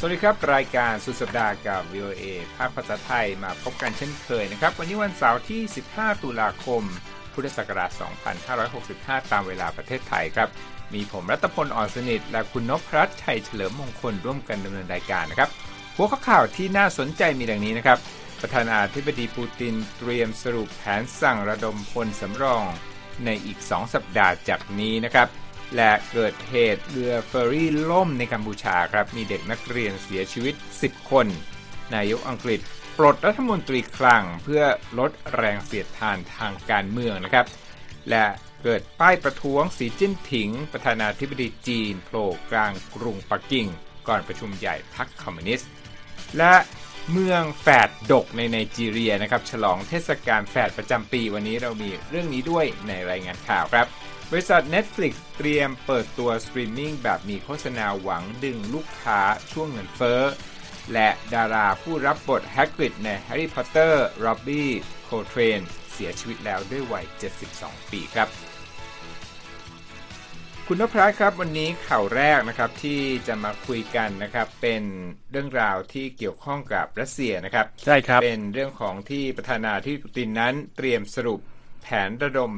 สวัสดีครับ รายการสุดสัปดาห์กับ VOA ภาคภาษาไทยมาพบกันเช่นเคยนะครับ วันนี้วันเสาร์ที่ 15 ตุลาคม พุทธศักราช 2565 ตามเวลาประเทศไทยครับ มีผมรัตพลอ่อนสนิท และคุณนพรัตน์ชัยเฉลิมมงคลร่วมกันดำเนินรายการนะครับ หัวข้อข่าวที่น่าสนใจมีดังนี้นะครับ ประธานาธิบดีปูตินเตรียมสรุปแผนสั่งระดมพลสำรองในอีก 2 สัปดาห์จากนี้นะครับ และเกิดเหตุเรือเฟอร์รี่ล่มในกัมพูชาครับ มีเด็กนักเรียนเสียชีวิต 10 คน นายกอังกฤษปลดรัฐมนตรีคลังเพื่อลดแรงเสียดทานทางการเมืองนะครับ และเกิดป้ายประท้วงสีจิ้นผิง ประธานาธิบดีจีนโผล่กลางกรุงปักกิ่ง ก่อนประชุมใหญ่พรรคคอมมิวนิสต์ และเมืองแฝดดกในไนจีเรียนะครับ ฉลองเทศกาลแฝดประจำปีวันนี้เรามีเรื่องนี้ด้วยในรายงานข่าวครับ บริษัท Netflix เตรียมเปิดตัวสตรีมมิ่งแบบมีโฆษณาหวังดึงลูกค้าช่วงเงินเฟ้อ และดาราผู้รับบทแฮกริดใน Harry Potter ร็อบบี้โคลเทรนเสียชีวิตแล้วด้วยวัย 72 ปีครับ คุณนพรัตครับ วันนี้ข่าวแรกนะครับที่จะมาคุยกันนะครับ เป็นเรื่องราวที่เกี่ยวข้องกับรัสเซียนะครับ ใช่ครับ เป็นเรื่องของที่ประธานาธิบดีปูตินนั้นเตรียมสรุปแผนระดม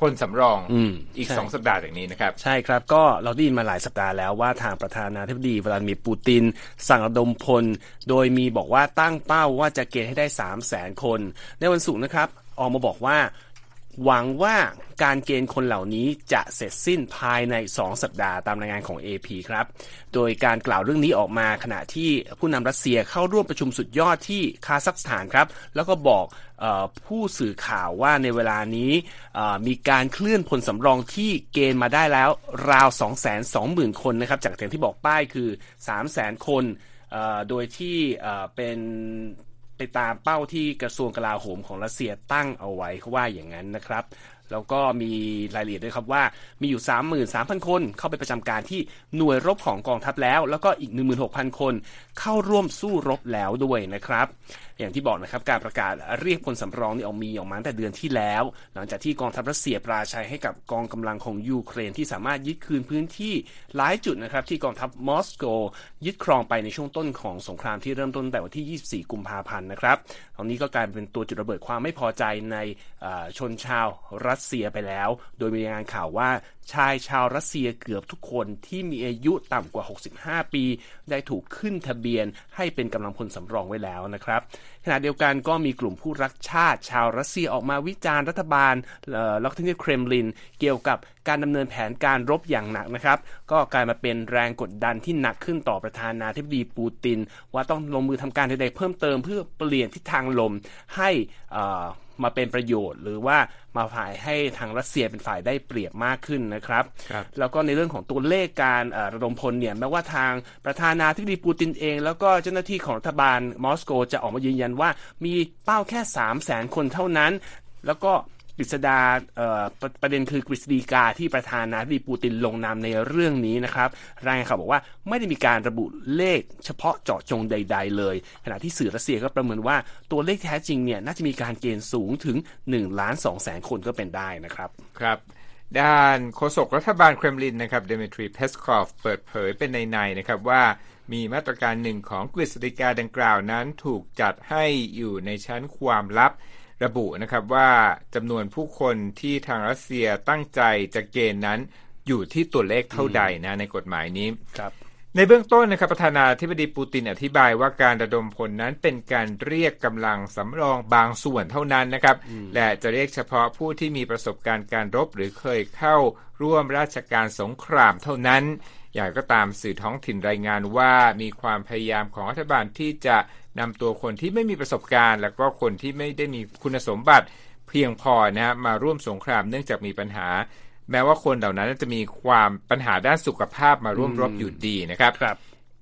พลสำรองอืมอีกใช่สองสัปดาห์จากนี้นะครับ ใช่ครับก็เราได้ยินมาหลายสัปดาห์แล้วว่าทางประธานาธิบดีวลาดิเมียร์ปูติน สั่งระดมพล โดยมีบอกว่าตั้งเป้าว่าจะเกณฑ์ให้ได้ 3 0 0แสนคน ในวันศุกร์นะครับ ออกมาบอกว่า หวังว่าการเกณฑ์คนเหล่านี้จะเสร็จสิ้นภายใน 2 สัปดาห์ตามรายงานของ AP ครับ โดยการกล่าวเรื่องนี้ออกมาขณะที่ผู้นำรัสเซียเข้าร่วมประชุมสุดยอดที่คาซัคสถานครับ แล้วก็บอกออผู้สื่อข่าวว่าในเวลานี้มีการเคลื่อนพลสำรองที่เกณฑ์มาได้แล้วราว 220,000 คนนะครับ จากอย่งที่บอกป้ายคือ 300,000 คน โดยที่เป็น ไปตามเป้าที่กระทรวงกลาโหมของรัสเซียตั้งเอาไว้เขาว่าอย่างนั้นนะครับ แล้วก็มีรายละเอียดด้วยครับว่ามีอยู่ 33,000 คนเข้าไปประจำการที่หน่วยรบของกองทัพแล้ว แล้วก็อีก 16,000 คนเข้าร่วมสู้รบแล้วด้วยนะครับอย่างที่บอกนะครับการประกาศเรียกพลสำรองนี่ออกมีออกมาตั้งแต่เดือนที่แล้ว หลังจากที่กองทัพรัสเซียปราชัยให้กับกองกำลังของยูเครนที่สามารถยึดคืนพื้นที่หลายจุดนะครับที่กองทัพมอสโก ยึดครองไปในช่วงต้นของสงครามที่เริ่มต้นแต่วันที่ 24 กุมภาพันธ์นะครับตอนนี้ก็กลายเป็นตัวจุดระเบิดความไม่พอใจในชนชาวรัสเซียไปแล้ว โดยมีรายงานข่าวว่าชายชาวรัสเซียเกือบทุกคนที่มีอายุต่ำกว่า 65 ปี ได้ถูกขึ้นทะเบียนให้เป็นกำลังพลสำรองไว้แล้วนะครับขณะเดียวกันก็มีกลุ่มผู้รักชาติ ชาวรัสเซียออกมาวิจารณ์รัฐบาลล็อแล้วก็ที่เครมลิน เกี่ยวกับการดำเนินแผนการรบอย่างหนักนะครับ ก็กลายมาเป็นแรงกดดันที่หนักขึ้นต่อประธานาธิบดีปูติน ว่าต้องลงมือทำการใดๆเพิ่มเติมเพื่อเปลี่ยนทิศทางลมให้อ่อ มาเป็นประโยชน์ หรือว่ามาฝ่ายให้ทางรัสเซียเป็นฝ่ายได้เปรียบมากขึ้นนะครับครับแล้วก็ในเรื่องของตัวเลขการเอ่อระดมพลเนี่ยแม้ว่าทางประธานาธิบดีปูตินเอง แล้วก็เจ้าหน้าที่ของรัฐบาลมอสโกจะออกมายืนยันว่ามีเป้าแค่ 3 0 0แสนคนเท่านั้น แล้วก็ กฤษดาประประเด็นคือกฤษฎีกาที่ประธานาธิบดีปูตินลงนามในเรื่องนี้นะครับ รายงานข่าวบอกว่าไม่ได้มีการระบุเลขเฉพาะเจาะจงใด ๆ เลย ขณะที่สื่อรัสเซียก็ประเมินว่าตัวเลขแท้จริงเนี่ยน่าจะมีการเกณฑ์สูงถึง1ล้าน2แสนคนก็เป็นได้นะครับ ครับด้านโฆษกรัฐบาลเครมลินนะครับเดมิทรีเพสคอฟเปิดเผยเป็นนัยๆนะครับว่ามีมาตรการหนึ่งของกฤษฎีกาดังกล่าวนั้นถูกจัดให้อยู่ในชั้นความลับ ระบุนะครับว่าจำนวนผู้คนที่ทางรัสเซียตั้งใจจะเกณฑ์นั้นอยู่ที่ตัวเลขเท่าใดนะในกฎหมายนี้ครับในเบื้องต้นนะครับประธานาธิบดีปูตินอธิบายว่าการระดมพลนั้นเป็นการเรียกกำลังสำรองบางส่วนเท่านั้นนะครับและจะเรียกเฉพาะผู้ที่มีประสบการณ์การรบหรือเคยเข้าร่วมราชการสงครามเท่านั้น อย่างก็ตามสื่อท้องถิ่นรายงานว่ามีความพยายามของรัฐบาลที่จะ นำตัวคนที่ไม่มีประสบการณ์ แล้วก็คนที่ไม่ได้มีคุณสมบัติเพียงพอนะฮะมาร่วมสงครามเนื่องจากมีปัญหา แม้ว่าคนเหล่านั้นจะมีความปัญหาด้านสุขภาพมาร่วมรบอยู่ดีนะครับครับ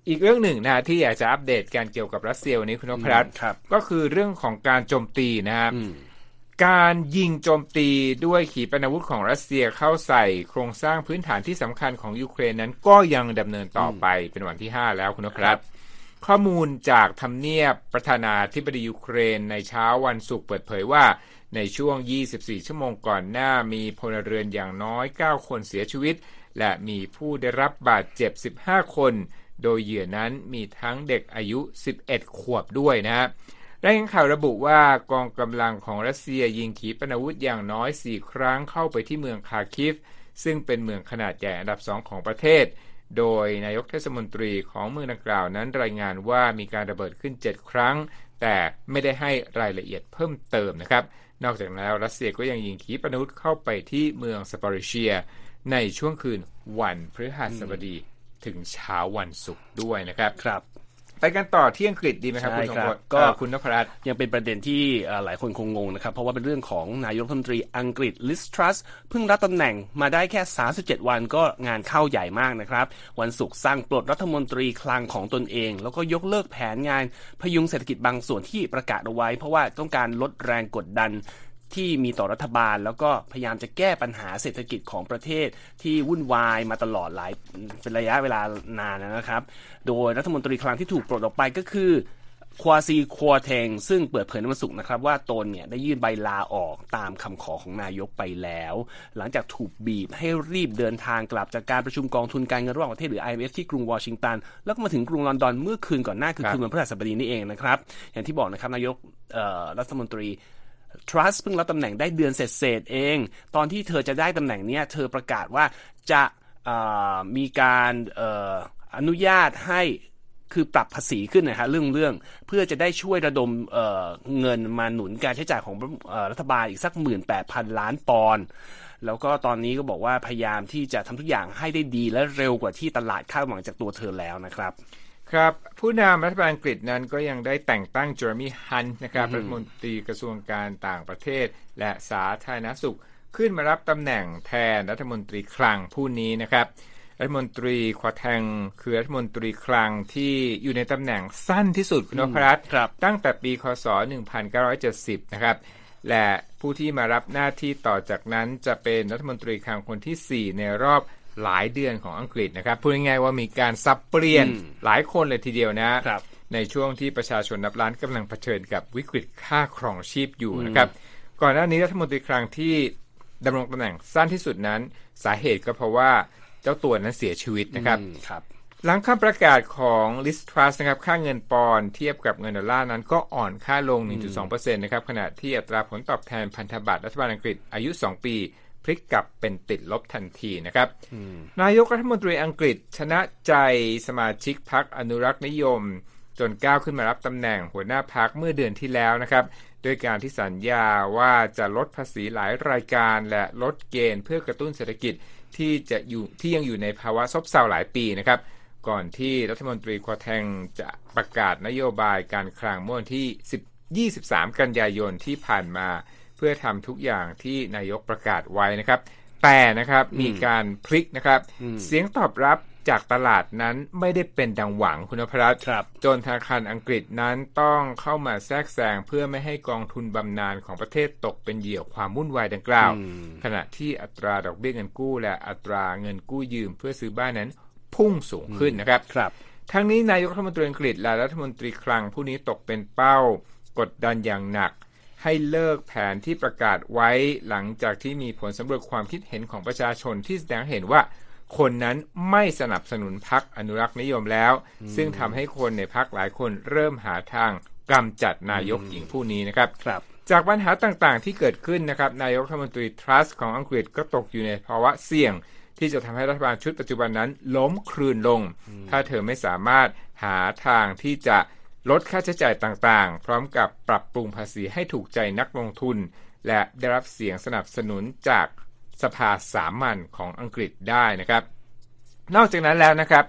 อีกเรื่องหนึ่งนะฮะที่อยากจะอัปเดตการเกี่ยวกับรัสเซียวันนี้คุณนพรัตน์ครับก็คือเรื่องของการโจมตีนะครับอืมการยิงโจมตีด้วยขีปนาวุธของรัสเซียเข้าใส่โครงสร้างพื้นฐานที่สำคัญของยูเครนนั้นก็ยังดำเนินต่อไปเป็นวันที่ 5 แล้วคุณนพรัตน์ ข้อมูลจากทำเนียบประธานาธิบดียูเครนในเช้าวันศุกร์เปิดเผยว่าในช่วง 24 ชั่วโมงก่อนหน้ามีพลเรือนอย่างน้อย 9 คนเสียชีวิต และมีผู้ได้รับบาดเจ็บ 15 คน โดยเหยื่อนั้นมีทั้งเด็กอายุ 11 ขวบด้วยนะรายงานข่าวระบุว่ากองกำลังของรัสเซียยิงขีปนาวุธอย่างน้อย 4 ครั้งเข้าไปที่เมืองคาคิฟ ซึ่งเป็นเมืองขนาดใหญ่อันดับสองของประเทศ โดยนายกเทศมนตรีของเมืองดังกล่าวนั้นรายงานว่ามีการระเบิดขึ้น 7 ครั้ง แต่ไม่ได้ให้รายละเอียดเพิ่มเติมนะครับ นอกจากนั้นรัสเซียก็ยังยิงขีปนาวุธเข้าไปที่เมืองซาปอริเชีย ในช่วงคืนวันพฤหัสบดีถึงเช้าวันศุกร์ด้วยนะครับครับ ไปกันต่อที่อังกฤษดีไหมครับใช่คุณสงครับพลก็เอ่อคุณนพรัตน์ยังเป็นประเด็นที่เอ่อหลายคนคงงงนะครับเพราะว่าเป็นเรื่องของนายกรัฐมนตรีอังกฤษลิสทรัสเพิ่งรับตำแหน่งมาได้แค่ 37 วันก็งานเข้าใหญ่มากนะครับ วันศุกร์สั่งปลดรัฐมนตรีคลังของตนเอง แล้วก็ยกเลิกแผนงานพยุงเศรษฐกิจบางส่วนที่ประกาศเอาไว้ เพราะว่าต้องการลดแรงกดดัน ที่มีต่อรัฐบาล แล้วก็พยายามจะแก้ปัญหาเศรษฐกิจของประเทศที่วุ่นวายมาตลอดหลายเป็นระยะเวลานานนะครับ โดยรัฐมนตรีคลังที่ถูกปลดออกไปก็คือควาซีควอเทงซึ่งเปิดเผยในวันศุกร์นะครับ ว่าตนเนี่ยได้ยื่นใบลาออกตามคำขอของนายกไปแล้ว หลังจากถูกบีบให้รีบเดินทางกลับจากการประชุมกองทุนการเงินระหว่างประเทศหรือ IMF ที่กรุงวอชิงตัน แล้วก็มาถึงกรุงลอนดอนเมื่อคืนก่อนหน้าคือคืนวันพฤหัสบดีนี่เองนะครับ อย่างที่บอกนะครับนายกรัฐมนตรี ทรัสเพิ่งรับตำแหน่งได้เดือนเศษๆเอง ตอนที่เธอจะได้ตำแหน่งเนี้ยเธอประกาศว่าจะมีการเอ่อนุญาตให้คือปรับภาษีขึ้นนะฮะเรื่องเรื่องเพื่อจะได้ช่วยระดมเเงินมาหนุนการใช้จ่ายของอรัฐบาลอีกสักหมื่นแปดพันล้านปอนด์แล้วก็ตอนนี้ก็บอกว่าพยายามที่จะทำทุกอย่างให้ได้ดีและเร็วกว่าที่ตลาดคาดหวังจากตัวเธอแล้วนะครับ ครับผู้นำรัฐบาลอังกฤษนั้นก็ยังได้แต่งตั้งเจอร์มี่ฮันต์นะครับรัฐมนตรีกระทรวงการต่างประเทศ และสาธารณสุข ขึ้นมารับตำแหน่งแทนรัฐมนตรีคลังผู้นี้นะครับ รัฐมนตรีควาแทงคือรัฐมนตรีคลังที่อยู่ในตำแหน่งสั้นที่สุดคุณนพรัตน์ครับตั้งแต่ปีคศ 1970 นะครับและผู้ที่มารับหน้าที่ต่อจากนั้นจะเป็นรัฐมนตรีคลังคนที่ 4 ในรอบ หลายเดือนของอังกฤษนะครับพูดง่ายๆว่ามีการสับเปลี่ยนอืมหลายคนเลยทีเดียวนะครับ ในช่วงที่ประชาชนนับล้านกำลังเผชิญกับวิกฤตค่าครองชีพอยู่นะครับ ก่อนหน้านี้รัฐมนตรีคลังที่ดำรงตำแหน่งสั้นที่สุดนั้น สาเหตุก็เพราะว่าเจ้าตัวนั้นเสียชีวิตนะครับอืมครับหลังคำประกาศของลิสทรัสนะครับค่าเงินปอนด์เทียบกับเงินดอลลาร์นั้นก็อ่อนค่าลง 1.2%นะครับขณะที่อัตราผลตอบแทนพันธบัตรรัฐบาลอังกฤษอายุ 2 ปี พลิกกลับเป็นติดลบทันทีนะครับ นายกรัฐมนตรีอังกฤษชนะใจสมาชิกพรรคอนุรักษ์นิยม จนก้าวขึ้นมารับตำแหน่งหัวหน้าพรรคเมื่อเดือนที่แล้วนะครับโดยการที่สัญญาว่าจะลดภาษีหลายรายการและลดเกณฑ์เพื่อกระตุ้นเศรษฐกิจที่จะอยู่ที่ยังอยู่ในภาวะซบเซาหลายปีนะครับ ก่อนที่รัฐมนตรีควาแทงจะประกาศนโยบายการคลังเมื่อวันที่10 23 กันยายนที่ผ่านมาเพื่อทำทุกอย่างที่นายกประกาศไว้นะครับ แต่นะครับมีการพลิกนะครับ เสียงตอบรับจากตลาดนั้นไม่ได้เป็นดังหวังคุณนพรัตน์ครับจนธนาคารอังกฤษนั้นต้องเข้ามาแทรกแซงเพื่อไม่ให้กองทุนบำนาญของประเทศตกเป็นเหยื่อความวุ่นวายดังกล่าว ขณะที่อัตราดอกเบี้ยเงินกู้และอัตราเงินกู้ยืมเพื่อซื้อบ้านนั้นพุ่งสูงขึ้นนะครับครับทั้งนี้นายกรัฐมนตรีอังกฤษและรัฐมนตรีคลังผู้นี้ตกเป็นเป้ากดดันอย่างหนัก ให้เลิกแผนที่ประกาศไว้หลังจากที่มีผลสำรวจความคิดเห็นของประชาชนที่แสดงให้เห็นว่า คนนั้นไม่สนับสนุนพักอนุรักษ์นิยมแล้ว ซึ่งทำให้คนในพักหลายคนเริ่มหาทางกำจัดนายกหญิงผู้นี้นะครับครับจากปัญหาต่างๆที่เกิดขึ้นนะครับ นายกรัฐมนตรีทรัสของอังกฤษก็ตกอยู่ในภาวะเสี่ยง ที่จะทำให้รัฐบาลชุดปัจจุบันนั้นล้มคลืนลง ถ้าเธอไม่สามารถหาทางที่จะ ลดค่าใช้จ่ายต่างๆ พร้อมกับปรับปรุงภาษีให้ถูกใจนักลงทุน และได้รับเสียงสนับสนุนจากสภาสามัญของอังกฤษได้นะครับ นอกจากนั้นแล้วนะครับ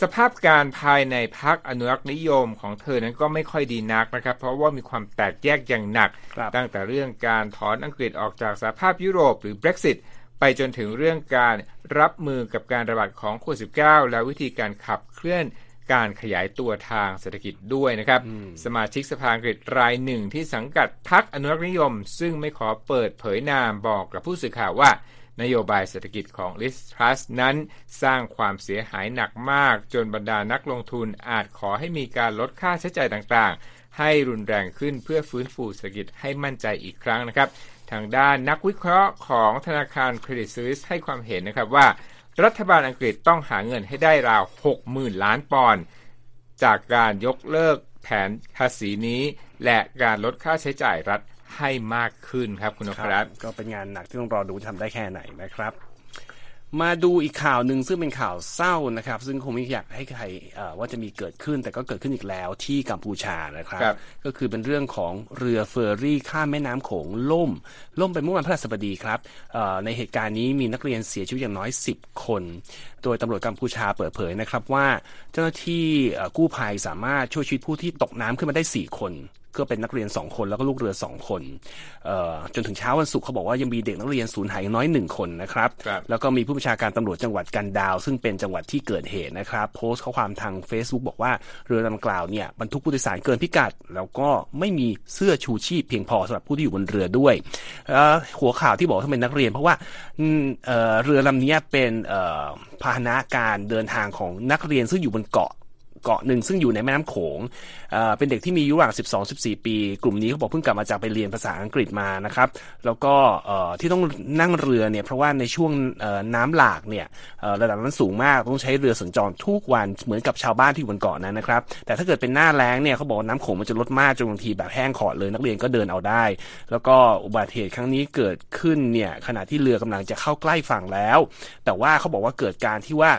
สภาพการภายในพักอนุรักษ์นิยมของเธอนั้นก็ไม่ค่อยดีนักนะครับ เพราะว่ามีความแตกแยกอย่างหนักครับตั้งแต่เรื่องการถอนอังกฤษออกจากสหภาพยุโรปหรือ Brexit ไปจนถึงเรื่องการรับมือกับการระบาดของโควิด -19 และวิธีการขับเคลื่อน การขยายตัวทางเศรษฐกิจด้วยนะครับ สมาชิกสภาอังกฤษรายหนึ่งที่สังกัดพรรคอนุรักษ์นิยม ซึ่งไม่ขอเปิดเผยนามบอกกับผู้สื่อข่าวว่านโยบายเศรษฐกิจของลิสทรัสนั้นสร้างความเสียหายหนักมาก จนบรรดานักลงทุนอาจขอให้มีการลดค่าใช้จ่ายต่างๆ ให้รุนแรงขึ้นเพื่อฟื้นฟูเศรษฐกิจให้มั่นใจอีกครั้งนะครับ ทางด้านนักวิเคราะห์ของธนาคารเครดิตสวิสให้ความเห็นนะครับว่า รัฐบาลอังกฤษต้องหาเงินให้ได้ราว 60,000 ล้านปอนด์จากการยกเลิกแผนภาษีนี้ และการลดค่าใช้จ่ายรัฐให้มากขึ้นครับคุณนพรัตน์ก็เป็นงานหนักที่ต้องรอดูทำได้แค่ไหนนะครับ มาดูอีกข่าวหนึ่งซึ่งเป็นข่าวเศร้านะครับ ซึ่งคงไม่อยากให้ใครว่าจะมีเกิดขึ้น แต่ก็เกิดขึ้นอีกแล้วที่กัมพูชานะครับครับก็คือเป็นเรื่องของเรือเฟอร์รี่ข้ามแม่น้ำโขงล่ม ล่มไปเมื่อวันพฤหัสบดีครับเอ่อในเหตุการณ์นี้มีนักเรียนเสียชีวิตอย่างน้อย 10 คน โดยตำรวจกัมพูชาเปิดเผยนะครับว่า เจ้าหน้าที่เอ่อกู้ภัยสามารถช่วยชีวิตผู้ที่ตกน้ำขึ้นมาได้ 4 คน ก็เป็นนักเรียน 2 คนแล้วก็ลูกเรือ 2 คนเอ่อจนถึงเช้าวันศุกร์เขาบอกว่ายังมีเด็กนักเรียนสูญหายอย่างน้อย1คนนะครับครับแล้วก็มีผู้บัญชาการตำรวจจังหวัดกันดาว ซึ่งเป็นจังหวัดที่เกิดเหตุนะครับโพสต์ข้อความทาง Facebook บอกว่าเรือลำกล่าวเนี่ยบรรทุกผู้โดยสารเกินพิกัด แล้วก็ไม่มีเสื้อชูชีพเพียงพอสำหรับผู้ที่อยู่บนเรือด้วยเอ่อหัวข่าวที่บอกว่าเป็นนักเรียน เพราะว่าอืมเอ่อเรือลำเนี้ยเป็นเอ่อพาหนะการเดินทางของนักเรียนซึ่งอยู่บนเกาะ เกาะหนึ่งซึ่งอยู่ในแม่น้ำโขงเเป็นเด็กที่มีอายุระหว่าง 12-14 ปี กลุ่มนี้เขาบอกเพิ่งกลับมาจากไปเรียนภาษาอังกฤษมานะครับแล้วก็ที่ต้องนั่งเรือเนี่ยเพราะว่าในช่วงน้ำหลากเนี่ยระดับน้ำสูงมากต้องใช้เรือสัญจรทุกวันเหมือนกับชาวบ้านที่อยู่บนเกาะนั้นนะครับแต่ถ้าเกิดเป็นหน้าแล้งเนี่ยเขาบอกน้ำโขงมันจะลดมากจนบางทีแบบแห้งขอดเลย นักเรียนก็เดินเอาได้ แล้วก็อุบัติเหตุครั้งนี้เกิดขึ้นเนี่ยขณะที่เรือกำลังจะเข้าใกล้ฝั่งแล้ว แต่ว่าเขาบอกว่าเกิดการที่ว่า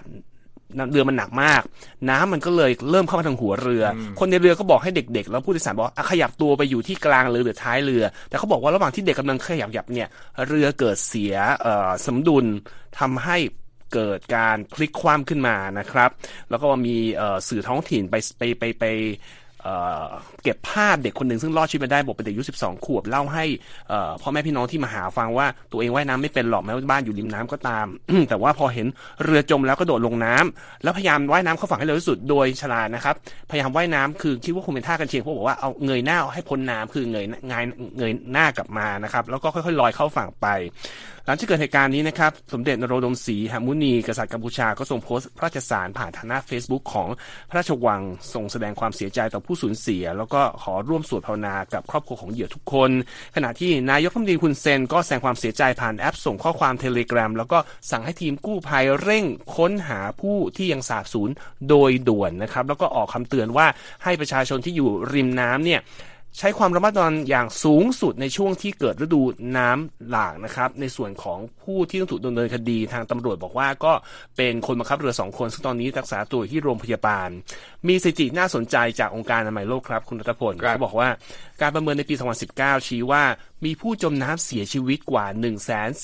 เรือมันหนักมาก น้ำมันก็เลยเริ่มเข้ามาทางหัวเรือ คนในเรือก็บอกให้เด็กๆ แล้วผู้โดยสารบอกว่าอะขยับตัวไปอยู่ที่กลางเรือหรือท้ายเรือ แต่เขาบอกว่าระหว่างที่เด็กกำลังขยับยับเนี่ย เรือเกิดเสียเอ่อสมดุลทำให้เกิดการพลิกคว่ำขึ้นมานะครับ แล้วก็มีเอ่อสื่อท้องถิ่นไปไปไปไป เก็บภาพเด็กคนหนึ่งซึ่งรอดชีวิตมาได้บอกเป็นเด็กอายุ 12 ขวบเล่าให้พ่อแม่พี่น้องที่มาหาฟังว่าตัวเองว่ายน้ำไม่เป็นหรอกแม้ว่าบ้านอยู่ริมน้ำก็ตาม แต่ว่าพอเห็นเรือจมแล้วก็โดดลงน้ำแล้วพยายามว่ายน้ำเข้าฝั่งให้เร็วที่สุดโดยฉลาดนะครับ พยายามว่ายน้ำคือคิดว่าคงเป็นท่ากันเชียงเพราะบอกว่าเอาเงยหน้าให้พ้นน้ำคือเงยเงยเงยหน้ากลับมานะครับ แล้วก็ค่อยๆลอยเข้าฝั่งไป หลังจากเกิดเหตุการณ์นี้นะครับสมเด็จนโรดมศรีหมุนีกษัตริย์กัมพูชาก็ส่งโพสต์พระราชสารผ่านทางหน้า Facebook ของพระราชวังส่งแสดงความเสียใจต่อผู้สูญเสีย แล้วก็ขอร่วมสวดภาวนากับครอบครัวของเหยื่อทุกคน ขณะที่นายกรัฐมนตรีคุณเซนก็แสดงความเสียใจผ่านแอปส่งข้อความเทเลกราแล้วก็สั่งให้ทีมกู้ภัยเร่งค้นหาผู้ที่ยังสาบสูญโดยด่วนนะครับ แล้วก็ออกคำเตือนว่าให้ประชาชนที่อยู่ริมน้ำเนี่ยใช้ความระมัดระวังอย่างสูงสุดในช่วงที่เกิดฤดูน้ำหลากนะครับ ในส่วนของผู้ที่ต้องถูกดำเนินคดีทางตำรวจบอกว่าก็เป็นคนบังคับเรือสองคนซึ่งตอนนี้รักษาตัวที่โรงพยาบาลมีสถิติน่าสนใจจากองค์การอนามัยโลกครับ คุณรัตพลครับเขาบอกว่าการประเมินในปี 2019 ชี้ว่ามีผู้จมน้ำเสียชีวิตกว่า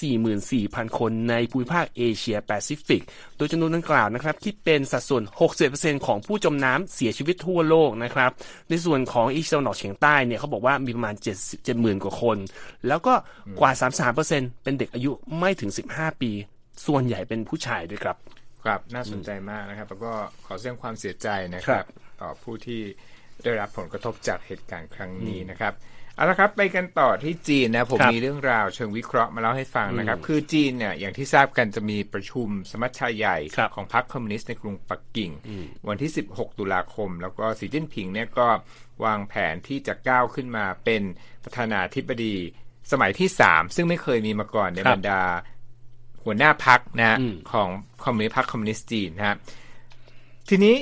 144,000 คนในภูมิภาคเอเชียแปซิฟิก โดยจำนวนดังกล่าวนะครับที่เป็นสัดส่วน 60%ของผู้จมน้ำเสียชีวิตทั่วโลกนะครับ ในส่วนของเอเชียตะวันออกเฉียงใต้เนี่ยเขาบอกว่ามีประมาณ 7 70,000 กว่าคน แล้วก็กว่า 33%เป็นเด็กอายุไม่ถึง 15 ปี ส่วนใหญ่เป็นผู้ชายด้วยครับ ครับน่าสนใจมากนะครับ แล้วก็ขอแสดงความเสียใจนะคครัรับบต่อผู้ที่ได้รับผลกระทบจากเหตุการณ์ครั้งนี้นะครับเอาละครับไปกันต่อที่จีนนะผมครับมีเรื่องราวเชิงวิเคราะห์มาเล่าให้ฟังนะครับ คือจีนเนี่ยอย่างที่ทราบกันจะมีประชุมสมัชชาใหญ่ครับของพรรคคอมมิวนิสต์ในกรุงปักกิ่ง วันที่ 16 ตุลาคม แล้วก็สีจิ้นผิงเนี่ยก็วางแผนที่จะก้าวขึ้นมาเป็นประธานาธิบดีสมัยที่ 3 ซึ่งไม่เคยมีมาก่อนในครับบรรดา หัวหน้าพักนะฮะอืมของคอมมิวนิสต์พรรคคอมมิวนิสต์จีนนะฮะทีนี้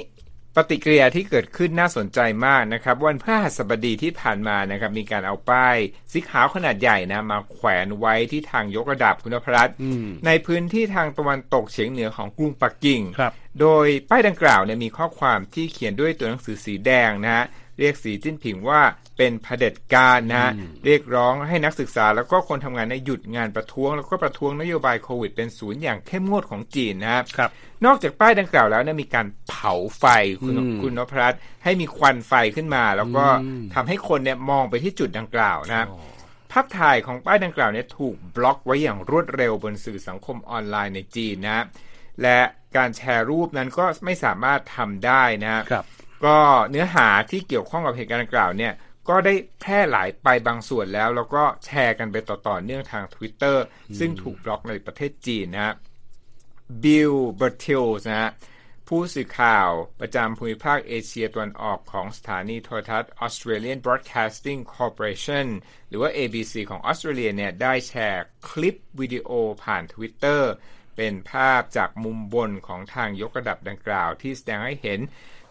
ปฏิกิริยาที่เกิดขึ้นน่าสนใจมากนะครับ วันพฤหัสบดีที่ผ่านมานะครับ มีการเอาป้ายสีขาวขนาดใหญ่นะมาแขวนไว้ที่ทางยกระดับคุณพรัตน์อืมในพื้นที่ทางตะวันตกเฉียงเหนือของกรุงปักกิ่งครับโดยป้ายดังกล่าวเนี่ยมีข้อความที่เขียนด้วยตัวหนังสือสีแดงนะฮะเรียกสีจิ้นผิงว่า เป็นเผด็จการนะฮะเรียกร้องให้นักศึกษาแล้วก็คนทำงานในยหยุดงานประท้วง แล้วก็ประท้วงนโยบายโควิดเป็นศูนย์อย่างเข้มงวดของจีนนะฮะครับ นอกจากป้ายดังกล่าวแล้วเนี่ยมีการเผาไฟคุณอืมคุณนพรัตน์ให้มีควันไฟขึ้นมา แล้วก็อืมทำให้คนเนี่ยมองไปที่จุดดังกล่าวนะภาพถ่ายของป้ายดังกล่าวเนี่ยถูกบล็อกไว้อย่างรวดเร็วบนสื่อสังคมออนไลน์ในจีนนะและการแชร์รูปนั้นก็ไม่สามารถทำได้นะครับก็เนื้อหาที่เกี่ยวข้องกับเหตุการณ์ดังกล่าวเนี่ย ก็ได้แพร่หลายไปบางส่วนแล้ว แล้วก็แชร์กันไปต่อๆเนื่องทาง Twitter ซึ่งถูกบล็อกในประเทศจีนนะบิลเบอร์ทิลส์นะฮะผู้สื่อข่าวประจำภูมิภาคเอเชียตะวันออกของสถานีโทรทัศน์ Australian Broadcasting Corporation หรือว่า ABC ของออสเตรเลียเนี่ยได้แชร์คลิปวิดีโอผ่าน Twitter เป็นภาพจากมุมบนของทางยกระดับดังกล่าวที่แสดงให้เห็น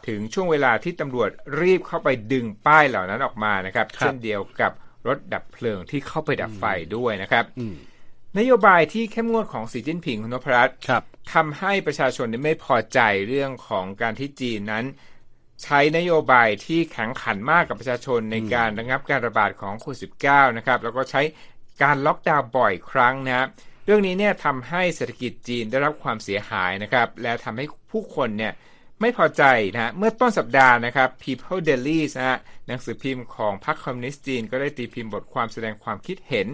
ถึงช่วงเวลาที่ตำรวจรีบเข้าไปดึงป้ายเหล่านั้นออกมานะครับครับเช่นเดียวกับรถดับเพลิงที่เข้าไปดับไฟด้วยนะครับอืมนโยบายที่เข้มงวดของสีจิ้นผิงคุณนพรัตน์ครับทำให้ประชาชนไม่พอใจเรื่องของการที่จีนนั้น ใช้นโยบายที่แข็งขันมากกับประชาชนในการระงับการระบาดของโควิด -19 นะครับแล้วก็ใช้การล็อกดาวน์บ่อยครั้งนะครับเรื่องนี้เนี่ยทำให้เศรษฐกิจจีนได้รับความเสียหายนะครับ และทำให้ผู้คนเนี่ย ไม่พอใจนะฮะเมื่อต้นสัปดาห์นะครับ People Daily นะฮะหนังสือพิมพ์ของพรรคคอมมิวนิสต์จีน ก็ได้ตีพิมพ์บทความแสดงความคิดเห็น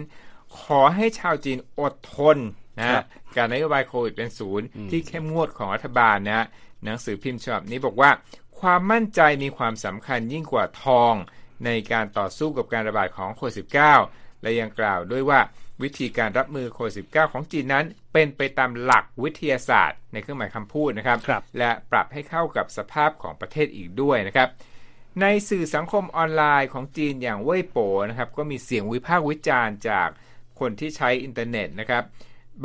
ขอให้ชาวจีนอดทนนะครัฮะบการนโยบายโควิดเป็นศูนย์ที่เข้มงวดของรัฐบาลนะฮะหนังสือพิมพ์ฉบับนี้บอกว่า ความมั่นใจมีความสำคัญยิ่งกว่าทอง ในการต่อสู้กับการระบาดของโควิด -19 และยังกล่าวด้วยว่าวิธีการรับมือโควิด -19 ของจีนนั้น เป็นไปตามหลักวิทยาศาสตร์ ในเครื่องหมายคำพูดนะครับครับและปรับให้เข้ากับสภาพของประเทศอีกด้วยนะครับในสื่อสังคมออนไลน์ของจีนอย่างเวยป๋อนะครับก็มีเสียงวิพากษ์วิจารณ์จากคนที่ใช้อินเทอร์เน็ตนะครับ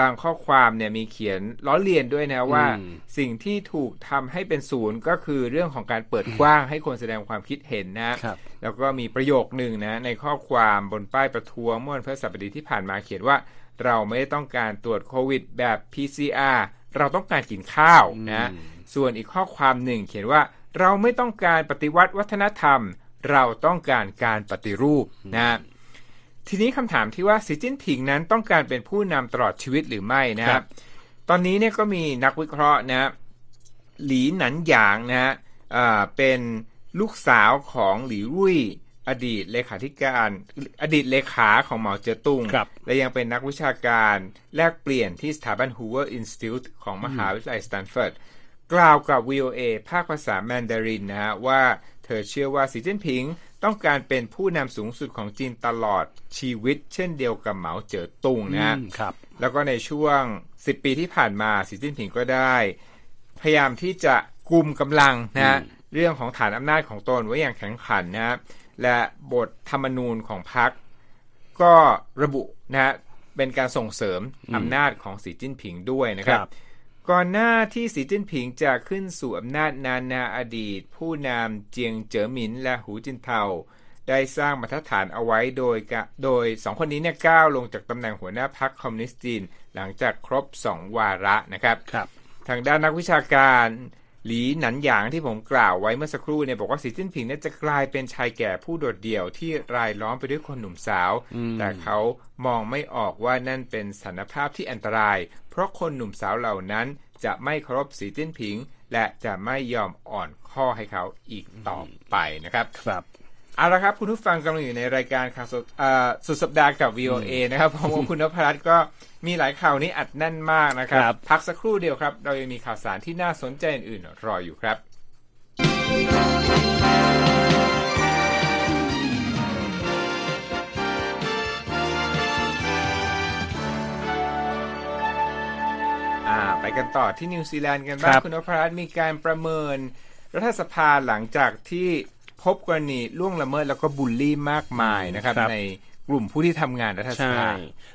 บางข้อความเนี่ยมีเขียนล้อเลียนด้วยนะว่าอืมสิ่งที่ถูกทำให้เป็นศูนย์ก็คือเรื่องของการเปิดกว้างให้คนแสดงความคิดเห็นนะครับแล้วก็มีประโยคหนึ่งนะในข้อความบนป้ายประท้วงเมื่อวันพฤหัสบดีที่ผ่านมาเขียนว่า เราไม่ได้ต้องการตรวจโควิดแบบ PCR เราต้องการกินข้าวนะอืมส่วนอีกข้อความหนึ่งเขียนว่าเราไม่ต้องการปฏิวัติวัฒนธรรม เราต้องการการปฏิรูปนะทีนี้คำถามที่ว่าสีจิ้นผิงนั้นต้องการเป็นผู้นำตลอดชีวิตหรือไม่นะคครัรับบตอนนี้เนี่ยก็มีนักวิเคราะห์นะหลีหนันหยางนะฮะอ่าเป็นลูกสาวของหลีรุ่ย อดีตเลขาธิการ อดีตเลขาของเหมาเจ๋อตุงครับและยังเป็นนักวิชาการแลกเปลี่ยนที่สถาบัน Hoover Institute ของมหาวิทยาลัยสแตนฟอร์ดกล่าวกับ VOA ภาคภาษาแมนดารินนะฮะว่าเธอเชื่อว่าสีจิ้นผิงต้องการเป็นผู้นำสูงสุดของจีนตลอดชีวิต เช่นเดียวกับเหมาเจ๋อตุงนะฮะอืมครับ แล้วก็ในช่วง 10 ปีที่ผ่านมาสีจิ้นผิงก็ได้ พยายามที่จะกลุ่มกำลังนะฮะอืมเรื่องของฐานอำนาจของตนไว้อย่างแข็งขันนะฮะ และบทธรรมนูญของพรรคก็ระบุนะฮะเป็นการส่งเสริมอำนาจของสีจิ้นผิงด้วยนะครับครับก่อนหน้าที่สีจิ้นผิงจะขึ้นสู่อำนาจนั้นนาอดีต ผู้นำเจียงเจ๋อหมินและหูจินเทาได้สร้างบรรทัดฐานเอาไว้โดยกะโดยสองคนนี้เนี่ยก้าวลงจากตำแหน่งหัวหน้าพรรคคอมมิวนิสต์จีนหลังจากครบ2วาระนะครับครับทางด้านนักวิชาการ หลีหนันหยางที่ผมกล่าวไว้เมื่อสักครู่เนี่ยบอกว่าสีจิ้นผิงเนี่ยจะกลายเป็นชายแก่ผู้โดดเดี่ยวที่รายล้อมไปด้วยคนหนุ่มสาวอืมแต่เขามองไม่ออกว่านั่นเป็นสถานภาพที่อันตราย เพราะคนหนุ่มสาวเหล่านั้นจะไม่เคารพสีจิ้นผิง และจะไม่ยอมอ่อนข้อให้เขาอีกต่อไปนะครับ ครับ เอาละครับคุณผู้ฟังกำลังอยู่ในรายการข่าวสดอ่าสุดสัปดาห์กับ VOA นะครับผมว่าคุณนพรัตน์ก็มีหลายข่าวนี้อัดแน่นมากนะครับครับ พักสักครู่เดียวครับ เรายังมีข่าวสารที่น่าสนใจอื่นๆรออยู่ครับอ่าไปกันต่อที่นิวซีแลนด์กันบ้างครับคุณนพรัตน์มีการประเมินรัฐสภาหลังจากที่ พบกรณีล่วงละเมิดแล้วก็บูลลี่มากมายนะครับครับในกลุ่มผู้ที่ทำงานรัฐสภา ใช่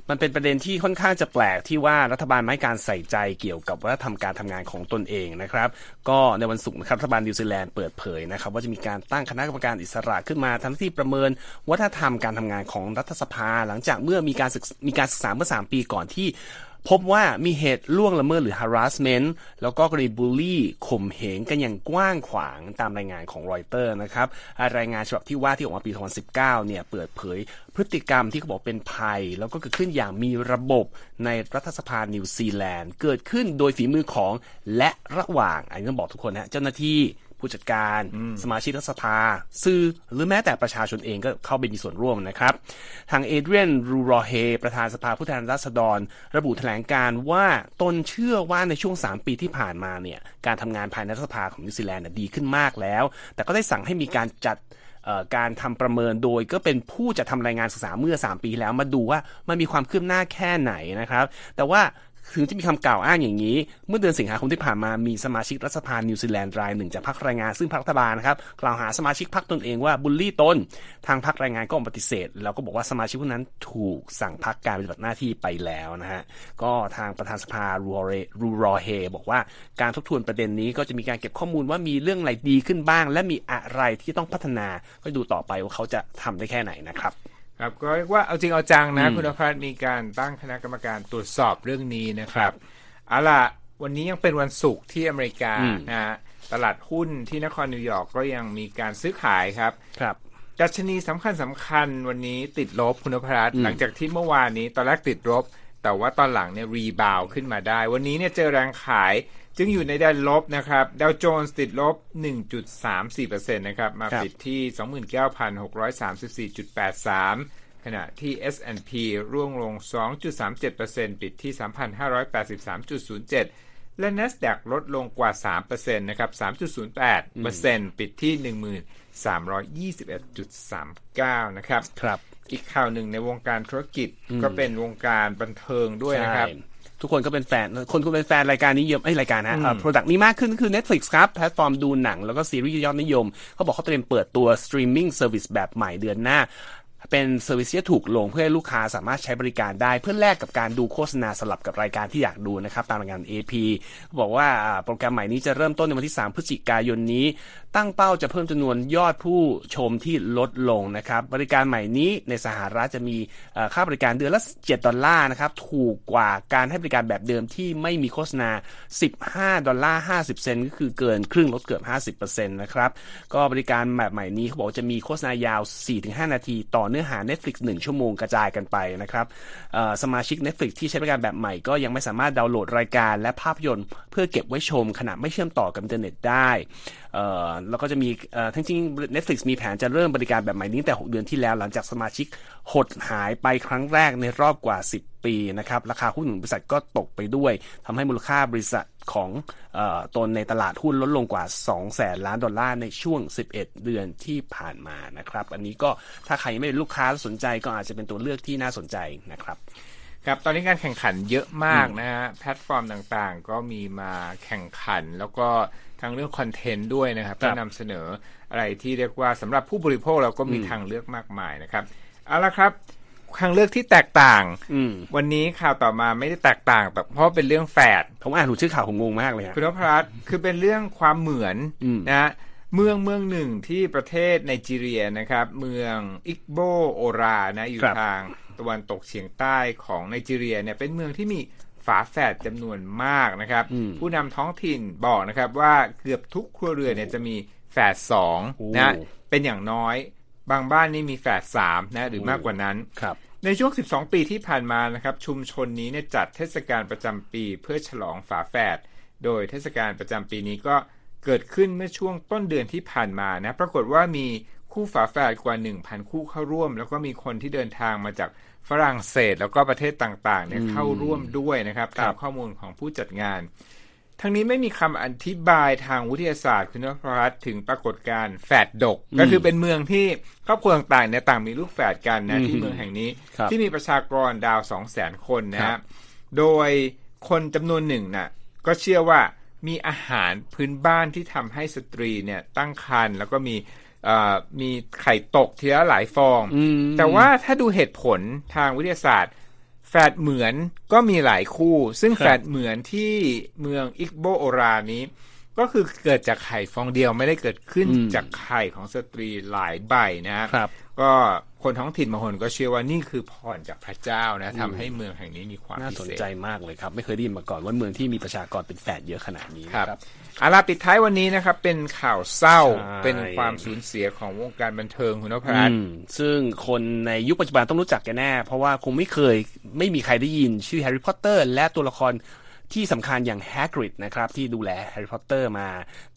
มันเป็นประเด็นที่ค่อนข้างจะแปลกที่ว่ารัฐบาลไม่ให้การใส่ใจเกี่ยวกับวัฒนธรรมการทำงานของตนเองนะครับ ก็ในวันศุกร์นะครับรัฐบาลนิวซีแลนด์เปิดเผยนะครับ ว่าจะมีการตั้งคณะกรรมการอิสระขึ้นมาทำหน้าที่ประเมินวัฒนธรรมการทำงานของรัฐสภา หลังจากเมื่อมีการศึกมีการศึกษาเมื่อ 3 ปีก่อนที่ พบว่ามีเหตุล่วงละเมิดหรือ harassment แล้วก็กรณีบูลลี่ข่มเหงกันอย่างกว้างขวางตามรายงานของรอยเตอร์นะครับรายงานฉบับที่ว่าที่ออกมาปี 2019 เนี่ยเปิดเผยพฤติกรรมที่เขาบอกเป็นภัย แล้วก็เกิดขึ้นอย่างมีระบบในรัฐสภานิวซีแลนด์ เกิดขึ้นโดยฝีมือของและระหว่างอันนี้ต้องบอกทุกคนนะเจ้าหน้าที่ ผู้จัดการ สมาชิกรัฐสภา สื่อหรือแม้แต่ประชาชนเองก็เข้าไปมีส่วนร่วมนะครับ ทางเอเดรียนรูรอเฮประธานสภาผู้แทนราษฎร ระบุแถลงการว่าตนเชื่อว่าในช่วง 3 ปีที่ผ่านมาเนี่ยการทำงานภายในรัฐสภาของนิวซีแลนด์น่ะดีขึ้นมากแล้ว แต่ก็ได้สั่งให้มีการจัดเอ่อการทำประเมินโดยก็เป็นผู้จะทำรายงานศึกษาเมื่อ 3 ปีที่แล้วมาดูว่ามันมีความคืบหน้าแค่ไหนนะครับ แต่ว่า ถึงจะมีคำกล่าวอ้างอย่างนี้ เมื่อเดือนสิงหาคมที่ผ่านมามีสมาชิกรัฐสภานิวซีแลนด์รายหนึ่งจากพรรคแรงงานซึ่งพรรครัฐบาลนะครับกล่าวหาสมาชิกพรรคตนเองว่าบูลลี่ตน ทางพรรคแรงงานก็ปฏิเสธ แล้วก็บอกว่าสมาชิกผู้นั้นถูกสั่งพักการปฏิบัติหน้าที่ไปแล้วนะฮะก็ทางประธานสภารูรรูรอเฮบอกว่าการทบทวนประเด็นนี้ก็จะมีการเก็บข้อมูลว่ามีเรื่องอะไรดีขึ้นบ้าง และมีอะไรที่ต้องพัฒนาก็ดูต่อไปว่าเขาจะทำได้แค่ไหนนะครับ ครับก็เรียกว่าเอาจริงเอาจังนะ คุณพัฒน์มีการตั้งคณะกรรมการตรวจสอบเรื่องนี้นะครับเอาล่ะวันนี้ยังเป็นวันศุกร์ที่อเมริกาอืมนะฮะตลาดหุ้นที่นครนิวยอร์กก็ยังมีการซื้อขายครับ ครับดัชนีสำคัญสำคัญวันนี้ติดลบคุณพัฒน์อืมหลังจากที่เมื่อวานนี้ตอนแรกติดลบ แต่ว่าตอนหลังเนี่ยรีบาวขึ้นมาได้ วันนี้เนี่ยเจอแรงขายจึงอยู่ในแดนลบนะครับดาวโจนส์ติดลบ 1.34%นะครับ มาครับปิดที่ 29,634.83 ขณะที่ S&P ร่วงลง 2.37%ปิดที่ 3,583.07 และ NASDAQ ลดลงกว่า 3%นะครับ 3.08%ปิดที่ 1321.39 นะครับครับ อีกข่าวหนึ่งในวงการธุรกิจก็เป็นวงการบันเทิงด้วยนะครับใช่ทุกคนก็เป็นแฟน คนก็เป็นแฟนรายการนี้เยอะไอ้ยรายการนะ product นี้มากขึ้นก็คือ Netflix ครับแพลตฟอร์มดูหนัง แล้วก็ซีรีส์ยอดนิยม เขาบอกเขาเตรียมเปิดตัว streaming service แบบใหม่เดือนหน้า เป็น service ที่ถูกลงเพื่อให้ลูกค้าสามารถใช้บริการได้ เพื่อแลกกับการดูโฆษณาสลับกับรายการที่อยากดูนะครับ ตามรายงาน AP เขาบอกว่าอ่าโปรแกรมใหม่นี้จะเริ่มต้นในวันที่ 3 พฤศจิกายนนี้ ตั้งเป้าจะเพิ่มจำนวนยอดผู้ชมที่ลดลงนะครับ บริการใหม่นี้ในสหรัฐจะมีค่าบริการเดือนละ 7 ดอลลาร์นะครับ ถูกกว่าการให้บริการแบบเดิมที่ไม่มีโฆษณา 15 ดอลลาร์ 50 เซนก็คือเกินครึ่งลดเกือบ 50%นะครับ ก็บริการแบบใหม่นี้เขาบอกจะมีโฆษณายาว 4-5 นาที ต่อเนื้อหา Netflix 1 ชั่วโมงกระจายกันไปนะครับสมาชิก Netflix ที่ใช้บริการแบบใหม่ก็ยังไม่สามารถดาวน์โหลดรายการและภาพยนตร์ เพื่อเก็บไว้ชมขณะไม่เชื่อมต่อกับอินเทอร์เน็ตได้ เอ่อแล้วก็จะมีเอ่อทั้งจริง Netflix มีแผนจะเริ่มบริการแบบใหม่นี้แต่ 6 เดือนที่แล้วหลังจากสมาชิกหดหายไปครั้งแรกในรอบกว่า 10 ปีนะครับ ราคาหุ้นของบริษัทก็ตกไปด้วยทำให้มูลค่าบริษัทของออตนในตลาดหุ้นลดลงกว่า 2 แสนล้านดอลลาร์ในช่วง 11 เดือนที่ผ่านมานะครับ อันนี้ก็ถ้าใครยังไม่เป็นลูกค้าสนใจก็อาจจะเป็นตัวเลือกที่น่าสนใจนะครับครับตอนนี้การแข่งขันเยอะมากนะฮะแพลตฟอร์มต่างๆ ก็มีมาแข่งขันแล้วก็ ทั้งเรื่องคอนเทนต์ด้วยนะครับครับที่นำเสนออะไรที่เรียกว่าสำหรับผู้บริโภคเราก็มีทางเลือกมากมายนะครับเอาละครับทางเลือกที่แตกต่างอืมวันนี้ข่าวต่อมาไม่ได้แตกต่างแต่เพราะเป็นเรื่องแฝดผมอ่านถูกชื่อข่าวผมงงมากเลยฮะคุณนพรัตน์คือเป็นเรื่องความเหมือนอืมนะฮะเมืองเมืองหนึ่งที่ประเทศไนจีเรียนะครับ เมืองอิกโบโอรานะอยู่ครับทางตะวันตกเฉียงใต้ของไนจีเรียเนี่ยเป็นเมืองที่มี ฝาแฝดจำนวนมากนะครับอืมผู้นำท้องถิ่นบอกนะครับว่าเกือบทุกครัวเรือนเนี่ยจะมีแฝดสองโอ้นะเป็นอย่างน้อย บางบ้านนี่มีแฝดสามนะหรือมากกว่านั้นครับในช่วง 12 ปีที่ผ่านมานะครับ ชุมชนนี้เนี่ยจัดเทศกาลประจำปีเพื่อฉลองฝาแฝด โดยเทศกาลประจำปีนี้ก็เกิดขึ้นเมื่อช่วงต้นเดือนที่ผ่านมานะ ปรากฏว่ามีคู่ฝาแฝดกว่า 1,000 คู่เข้าร่วม แล้วก็มีคนที่เดินทางมาจาก ฝรั่งเศสแล้วก็ประเทศต่างๆเนี่ยเข้าร่วมด้วยนะครับตามข้อมูลของผู้จัดงาน ทั้งนี้ไม่มีคำอธิบายทางวิทยาศาสตร์คุณนพรัตน์ถึงปรากฏการณ์แฝดดก ก็คือเป็นเมืองที่ครอบครัวต่างๆเนี่ยต่างมีลูกแฝดกันนะที่เมืองแห่งนี้ครับที่มีประชากรดาวสองแสนคนนะครัฮะบโดยคนจำนวนหนึ่งน่ะก็เชื่อว่ามีอาหารพื้นบ้านที่ทำให้สตรีเนี่ยตั้งครรภ์แล้วก็มีเอ่อ มีไข่ตกทีละหลายฟองอืมแต่ว่าถ้าดูเหตุผลทางวิทยาศาสตร์ แฝดเหมือนก็มีหลายคู่ ซึ่งครับแฝดเหมือนที่เมืองอิกโบโอรานี้ ก็คือเกิดจากไข่ฟองเดียวไม่ได้เกิดขึ้นอืมจากไข่ของสตรีหลายใบนะฮะครับ ก็คนท้องถิ่นบางคนก็เชื่อว่านี่คือพรจากพระเจ้านะทำให้เมืองแห่งนี้มีความน่าพิสนเศษใจมากเลยครับ ไม่เคยได้ยินมาก่อนว่าเมืองที่มีประชากรเป็นแฝดเยอะขนาดนี้ครับนะครับ อาล่ะปิดท้ายวันนี้นะครับ เป็นข่าวเศร้าใช่เป็นความสูญเสียของวงการบันเทิงคุณนพรัตน์อืมซึ่งคนในยุคปัจจุบันต้องรู้จักกันแน่ เพราะว่าคงไม่เคยไม่มีใครได้ยินชื่อแฮร์รี่พอตเตอร์และตัวละครที่สำคัญอย่างแฮกริดนะครับ ที่ดูแลแฮร์รี่พอตเตอร์มา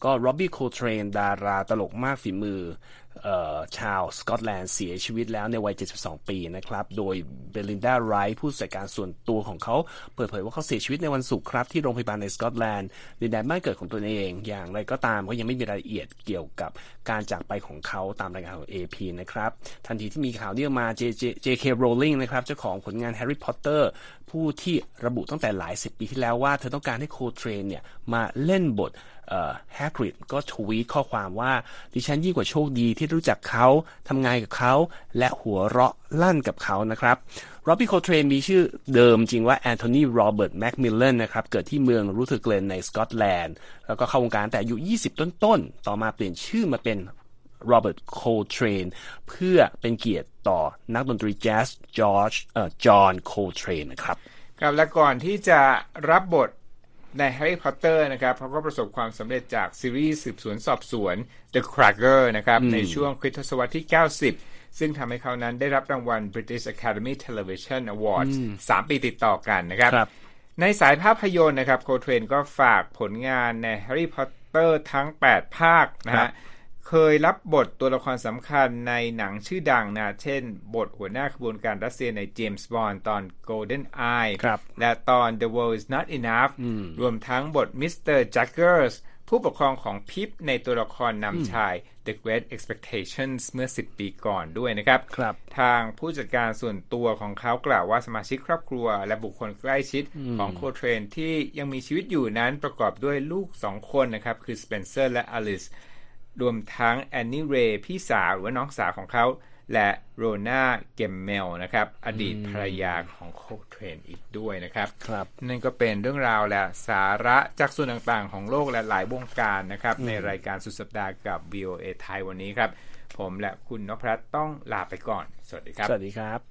ก็ร็อบบี้โคลเทรนดาราตลกมากฝีมือชาวสกอตแลนด์เสียชีวิตแล้วในวัย 72 ปีนะครับ โดยเบลินดาไรท์ผู้จัดการส่วนตัวของเขา เปิดเผยว่าเขาเสียชีวิตในวันศุกร์ครับ ที่โรงพยาบาลในสกอตแลนด์ดินแดนบ้านเกิดของตัวเอง อย่างไรก็ตามก็ยังไม่มีรายละเอียดเกี่ยวกับการจากไปของเขาตามรายงานของ AP นะครับ ทันทีที่มีข่าวนี้ออกมา J.K. Rowling นะครับเจ้าของผลงาน Harry Potter ผู้ที่ระบุตั้งแต่หลายสิบปีที่แล้วว่าเธอต้องการให้โคลเทรนเนี่ยมาเล่นบท แฮกริดก็ทวีตข้อความว่า ดิฉันยิ่งกว่าโชคดีที่รู้จักเขาทำงานกับเขา และหัวเราะลั่นกับเขานะครับร็อบบี้โคลเทรนมีชื่อเดิมจริงว่าแอนโทนีโรเบิร์ตแมคมิลเลนนะครับ เกิดที่เมืองรูทเกลนในสกอตแลนด์ แล้วก็เข้าวงการแต่อายุ 20 ต้นๆ ต่อมาเปลี่ยนชื่อมาเป็นโรเบิร์ตโคลเทรนเพื่อเป็นเกียรติต่อนักดนตรีแจ๊สจอร์จเอ่อจอห์นโคลเทรนนะครับครับและก่อนที่จะรับบท ในแฮร์รี่พอตเตอร์นะครับเขาก็ประสบความสำเร็จจากซีรีส์สืบสวนสอบสวน The Cracker นะครับ ในช่วงคริสต์ศตวรรษที่ 90 ซึ่งทำให้เขานั้นได้รับรางวัล British Academy Television Awards 3 ปีติดต่อกันนะครับครับในสายภาพยนตร์นะครับโคลเทรนก็ฝากผลงานในแฮร์รี่พอตเตอร์ทั้ง 8 ภาคนะฮะ เคยรับบทตัวละครสำคัญในหนังชื่อดังนะ เช่น บทหัวหน้าขบวนการรัสเซียในเจมส์บอนด์ตอน GoldenEye และตอน The World is Not Enough รวมทั้งบท Mr. Jaggers ผู้ปกครองของพิปในตัวละครนำชาย The Great Expectations เมื่อ 10 ปีก่อนด้วยนะครับครับทางผู้จัดการส่วนตัวของเขากล่าวว่าสมาชิกครอบครัว และบุคคลใกล้ชิดของโคลเทรนที่ยังมีชีวิตอยู่นั้นประกอบด้วยลูกสองคนนะครับ คือสเปนเซอร์และอลิส รวมทั้งแอนนี่เรย์พี่สาวหรือว่าน้องสาวของเขาและโรนาเกมเมลนะครับ อดีตภรรยาของโคเทรนอีกด้วยนะครับครับ นั่นก็เป็นเรื่องราวและสาระจากส่วนต่างๆ ของโลกและหลายวงการนะครับ ในรายการสุดสัปดาห์กับ VOA ไทยวันนี้ครับ ผมและคุณนพรัตน์ต้องลาไปก่อน สวัสดีครับ สวัสดีครับ